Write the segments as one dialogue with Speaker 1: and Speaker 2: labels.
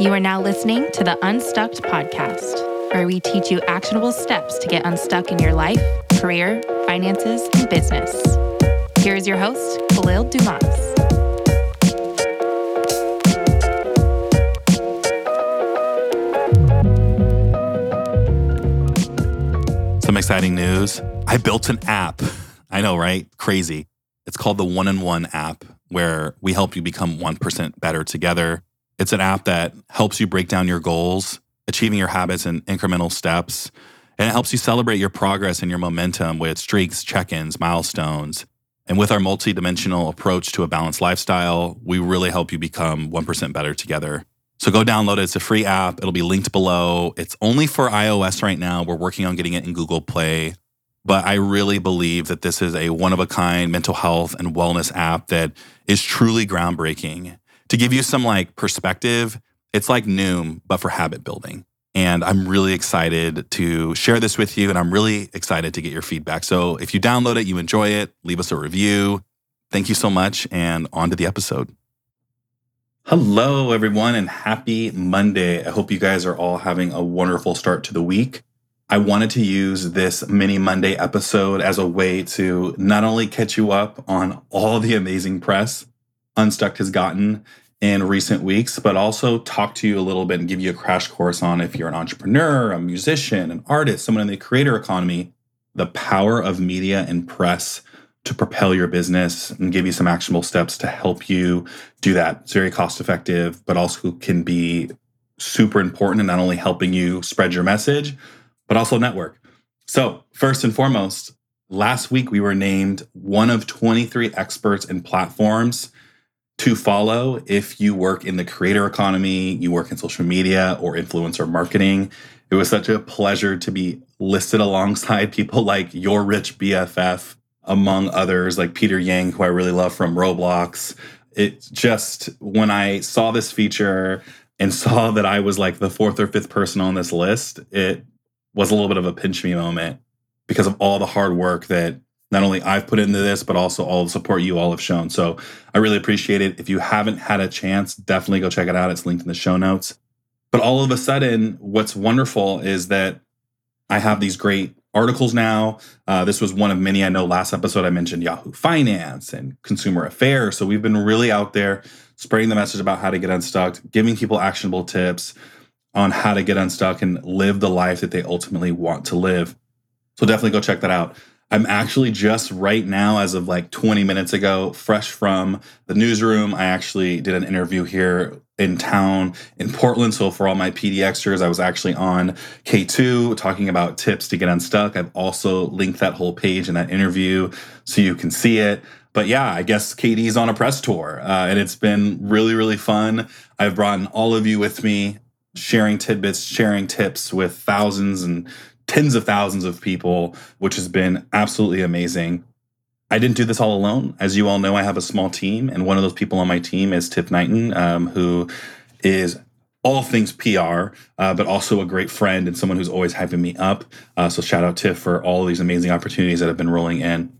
Speaker 1: You are now listening to the Unstuck podcast, where we teach you actionable steps to get unstuck in your life, career, finances, and business. Here is your host, Kahlil Dumas.
Speaker 2: Some exciting news. I built an app. I know, right? Crazy. It's called the One and One app, where we help you become 1% better together. It's an app that helps you break down your goals, achieving your habits in incremental steps, and it helps you celebrate your progress and your momentum with streaks, check ins, milestones. And with our multi-dimensional approach to a balanced lifestyle, we really help you become 1% better together. So go download it. It's a free app. It'll be linked below. It's only for iOS right now. We're working on getting it in Google Play. But I really believe that this is a one of a kind mental health and wellness app that is truly groundbreaking. To give you some like perspective, it's like Noom, but for habit building. And I'm really excited to share this with you. And I'm really excited to get your feedback. So if you download it, you enjoy it, leave us a review. Thank you so much. And on to the episode. Hello, everyone, and happy Monday. I hope you guys are all having a wonderful start to the week. I wanted to use this mini Monday episode as a way to not only catch you up on all the amazing press Unstuck has gotten in recent weeks, but also talk to you a little bit and give you a crash course on if you're an entrepreneur, a musician, an artist, someone in the creator economy, the power of media and press to propel your business and give you some actionable steps to help you do that. It's very cost effective, but also can be super important in not only helping you spread your message, but also network. So, first and foremost, last week we were named one of 23 experts in platforms to follow if you work in the creator economy, you work in social media or influencer marketing. It was such a pleasure to be listed alongside people like your rich BFF, among others, like Peter Yang, who I really love from Roblox. It just, when I saw this feature and saw that I was like the fourth or fifth person on this list, it was a little bit of a pinch me moment because of all the hard work that not only I've put into this, but also all the support you all have shown. So I really appreciate it. If you haven't had a chance, definitely go check it out. It's linked in the show notes. But all of a sudden, what's wonderful is that I have these great articles now. Uh, this was one of many. I know last episode I mentioned Yahoo Finance and Consumer Affairs. So we've been really out there spreading the message about how to get unstuck, giving people actionable tips on how to get unstuck and live the life that they ultimately want to live. So definitely go check that out. I'm actually just right now, as of like 20 minutes ago, fresh from the newsroom. I actually did an interview here in town in Portland. So for all my PDXers, I was actually on K2 talking about tips to get unstuck. I've also linked that whole page in that interview so you can see it. But yeah, I guess Katie's on a press tour, uh, and it's been really, really fun. I've brought all of you with me, sharing tidbits, sharing tips with thousands and tens of thousands of people, which has been absolutely amazing. I didn't do this all alone. As you all know, I have a small team, and one of those people on my team is Tiff Knighton, um, who is all things PR, uh, but also a great friend and someone who's always hyping me up. Uh, so shout out Tiff for all these amazing opportunities that have been rolling in.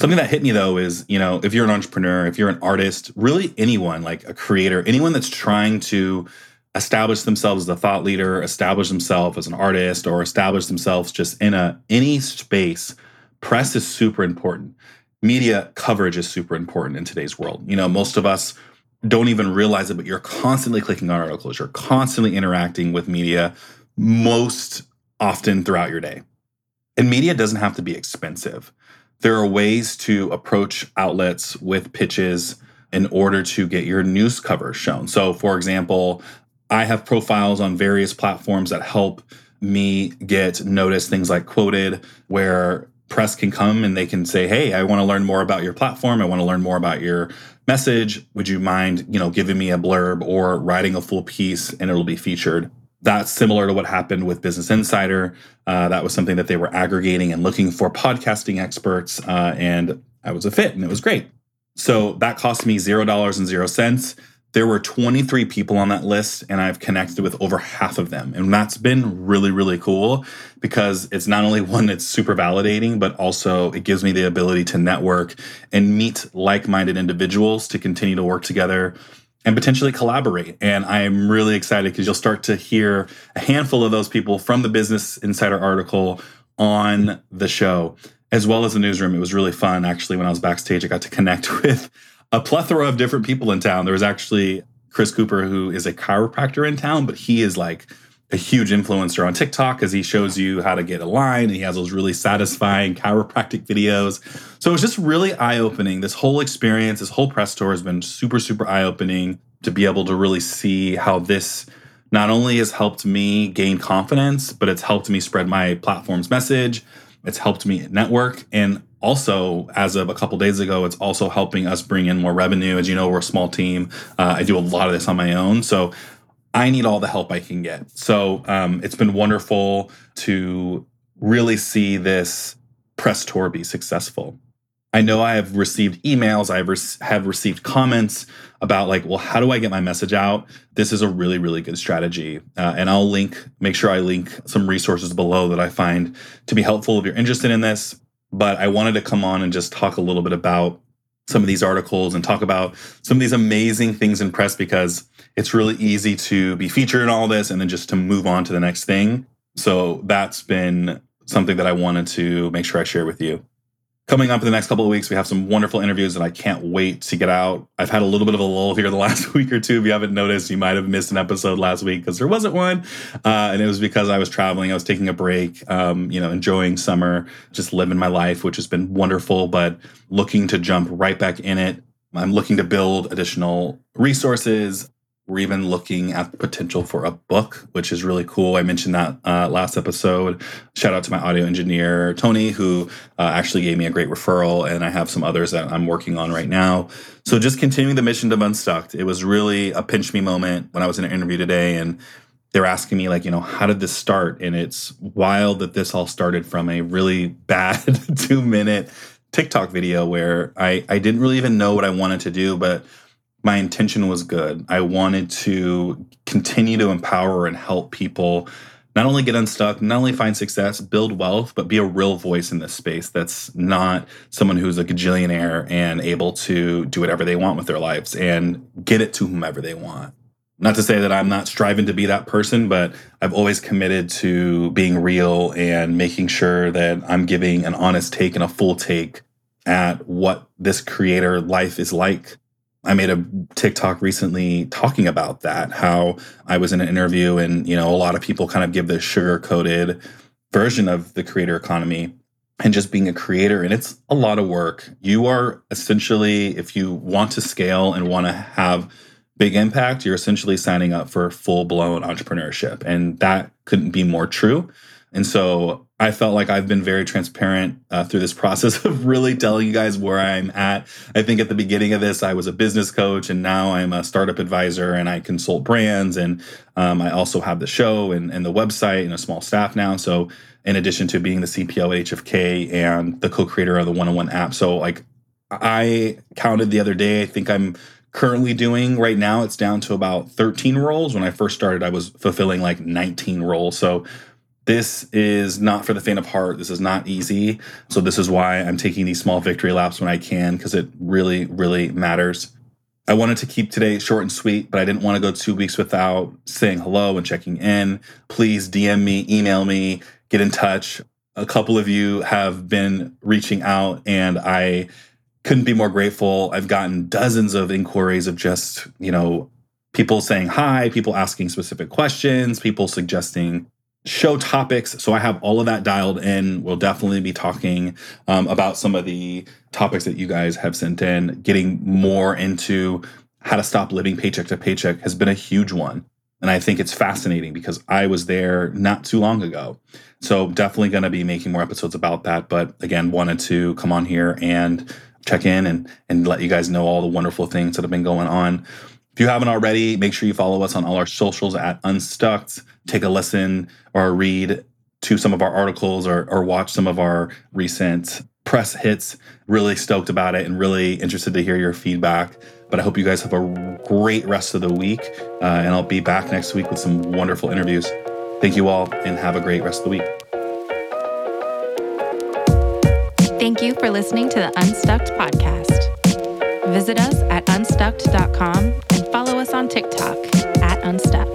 Speaker 2: Something that hit me though is, you know, if you're an entrepreneur, if you're an artist, really anyone like a creator, anyone that's trying to establish themselves as a thought leader, establish themselves as an artist, or establish themselves just in a any space, press is super important. Media coverage is super important in today's world. You know, most of us don't even realize it, but you're constantly clicking on articles, you're constantly interacting with media most often throughout your day. And media doesn't have to be expensive. There are ways to approach outlets with pitches in order to get your news cover shown. So, for example, I have profiles on various platforms that help me get noticed, things like Qwoted, where press can come and they can say, Hey, I want to learn more about your platform. I want to learn more about your message. Would you mind, you know, giving me a blurb or writing a full piece and it'll be featured? That's similar to what happened with Business Insider. Uh, that was something that they were aggregating and looking for podcasting experts. Uh, and I was a fit and it was great. So that cost me $0 and zero cents. There were 23 people on that list, and I've connected with over half of them. And that's been really, really cool because it's not only one that's super validating, but also it gives me the ability to network and meet like minded individuals to continue to work together and potentially collaborate. And I'm really excited because you'll start to hear a handful of those people from the Business Insider article on the show, as well as the newsroom. It was really fun. Actually, when I was backstage, I got to connect with a plethora of different people in town. There was actually Chris Cooper, who is a chiropractor in town, but he is like a huge influencer on TikTok as he shows you how to get a line and he has those really satisfying chiropractic videos. So it's just really eye opening. This whole experience, this whole press tour has been super, super eye opening to be able to really see how this not only has helped me gain confidence, but it's helped me spread my platform's message. It's helped me network. And also, as of a couple days ago, it's also helping us bring in more revenue. As you know, we're a small team. Uh, I do a lot of this on my own. So I need all the help I can get. So um, it's been wonderful to really see this press tour be successful. I know I have received emails, I have, re- have received comments about like, well, how do I get my message out? This is a really, really good strategy. Uh, and I'll link, make sure I link some resources below that I find to be helpful if you're interested in this. But I wanted to come on and just talk a little bit about some of these articles and talk about some of these amazing things in press because it's really easy to be featured in all this and then just to move on to the next thing. So that's been something that I wanted to make sure I share with you. Coming up in the next couple of weeks, we have some wonderful interviews that I can't wait to get out. I've had a little bit of a lull here the last week or two. If you haven't noticed, you might have missed an episode last week because there wasn't one. Uh, and it was because I was traveling. I was taking a break, um, you know, enjoying summer, just living my life, which has been wonderful, but looking to jump right back in it. I'm looking to build additional resources, we're even looking at the potential for a book, which is really cool. I mentioned that uh, last episode. Shout out to my audio engineer, Tony, who uh, actually gave me a great referral. And I have some others that I'm working on right now. So just continuing the mission to Unstuck. It was really a pinch me moment when I was in an interview today. And they're asking me, like, you know, how did this start? And it's wild that this all started from a really bad two minute TikTok video where I, I didn't really even know what I wanted to do, but my intention was good. I wanted to continue to empower and help people not only get unstuck, not only find success, build wealth, but be a real voice in this space that's not someone who's a gajillionaire and able to do whatever they want with their lives and get it to whomever they want. Not to say that I'm not striving to be that person, but I've always committed to being real and making sure that I'm giving an honest take and a full take at what this creator life is like I made a TikTok recently talking about that, how I was in an interview and, you know, a lot of people kind of give this sugar coated version of the creator economy and just being a creator. And it's a lot of work. You are essentially, if you want to scale and want to have big impact, you're essentially signing up for full blown entrepreneurship. And that couldn't be more true. And so I felt like I've been very transparent uh, through this process of really telling you guys where I'm at. I think at the beginning of this, I was a business coach, and now I'm a startup advisor and I consult brands. And um, I also have the show and, and the website and a small staff now. So, in addition to being the CPO at HFK and the co creator of the one on one app. So, like, I counted the other day, I think I'm currently doing right now, it's down to about 13 roles. When I first started, I was fulfilling like 19 roles. So, this is not for the faint of heart. This is not easy. So, this is why I'm taking these small victory laps when I can, because it really, really matters. I wanted to keep today short and sweet, but I didn't want to go two weeks without saying hello and checking in. Please DM me, email me, get in touch. A couple of you have been reaching out, and I couldn't be more grateful. I've gotten dozens of inquiries of just, you know, people saying hi, people asking specific questions, people suggesting show topics. So I have all of that dialed in. We'll definitely be talking um, about some of the topics that you guys have sent in. Getting more into how to stop living paycheck to paycheck has been a huge one. And I think it's fascinating because I was there not too long ago. So definitely going to be making more episodes about that. But again, wanted to come on here and check in and, and let you guys know all the wonderful things that have been going on. If you haven't already, make sure you follow us on all our socials at UNSTUCKKD. Take a listen or read to some of our articles or, or watch some of our recent press hits. Really stoked about it and really interested to hear your feedback. But I hope you guys have a great rest of the week. Uh, and I'll be back next week with some wonderful interviews. Thank you all and have a great rest of the week.
Speaker 1: Thank you for listening to the UNSTUCKKD podcast. Visit us at unstucked.com follow us on TikTok at Unstuck.